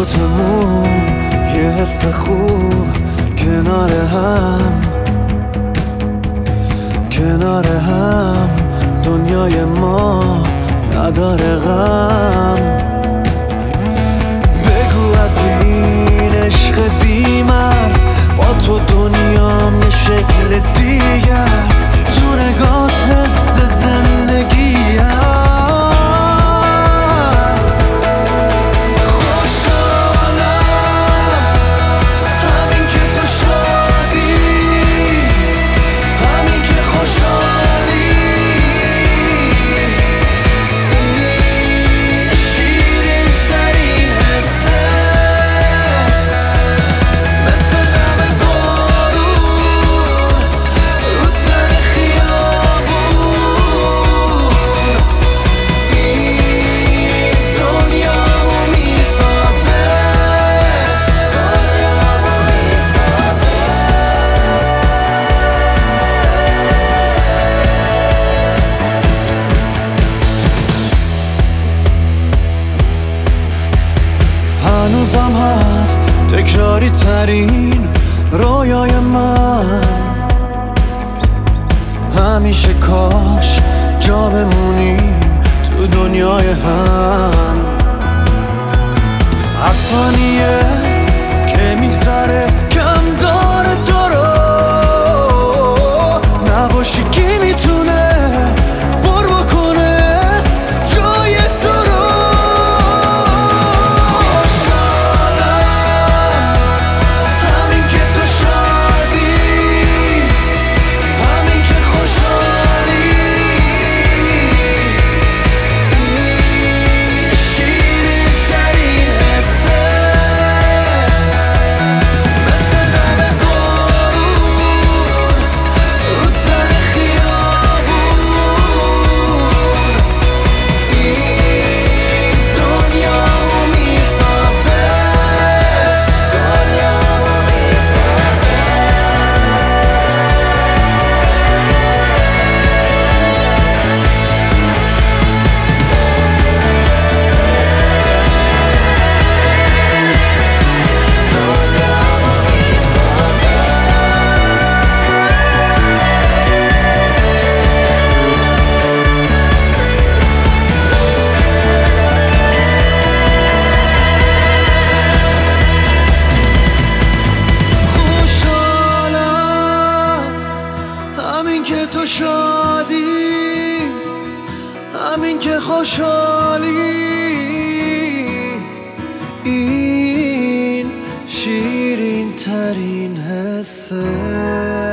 سکوتمون یه حس خوب کنار هم. کنار هم. دنیای ما نداره غم. هست. تکراری ترین رویای من. همیشه کاش جا بمونیم تو دنیای هم. هر خوشحالی. این شیرین ترین حسه.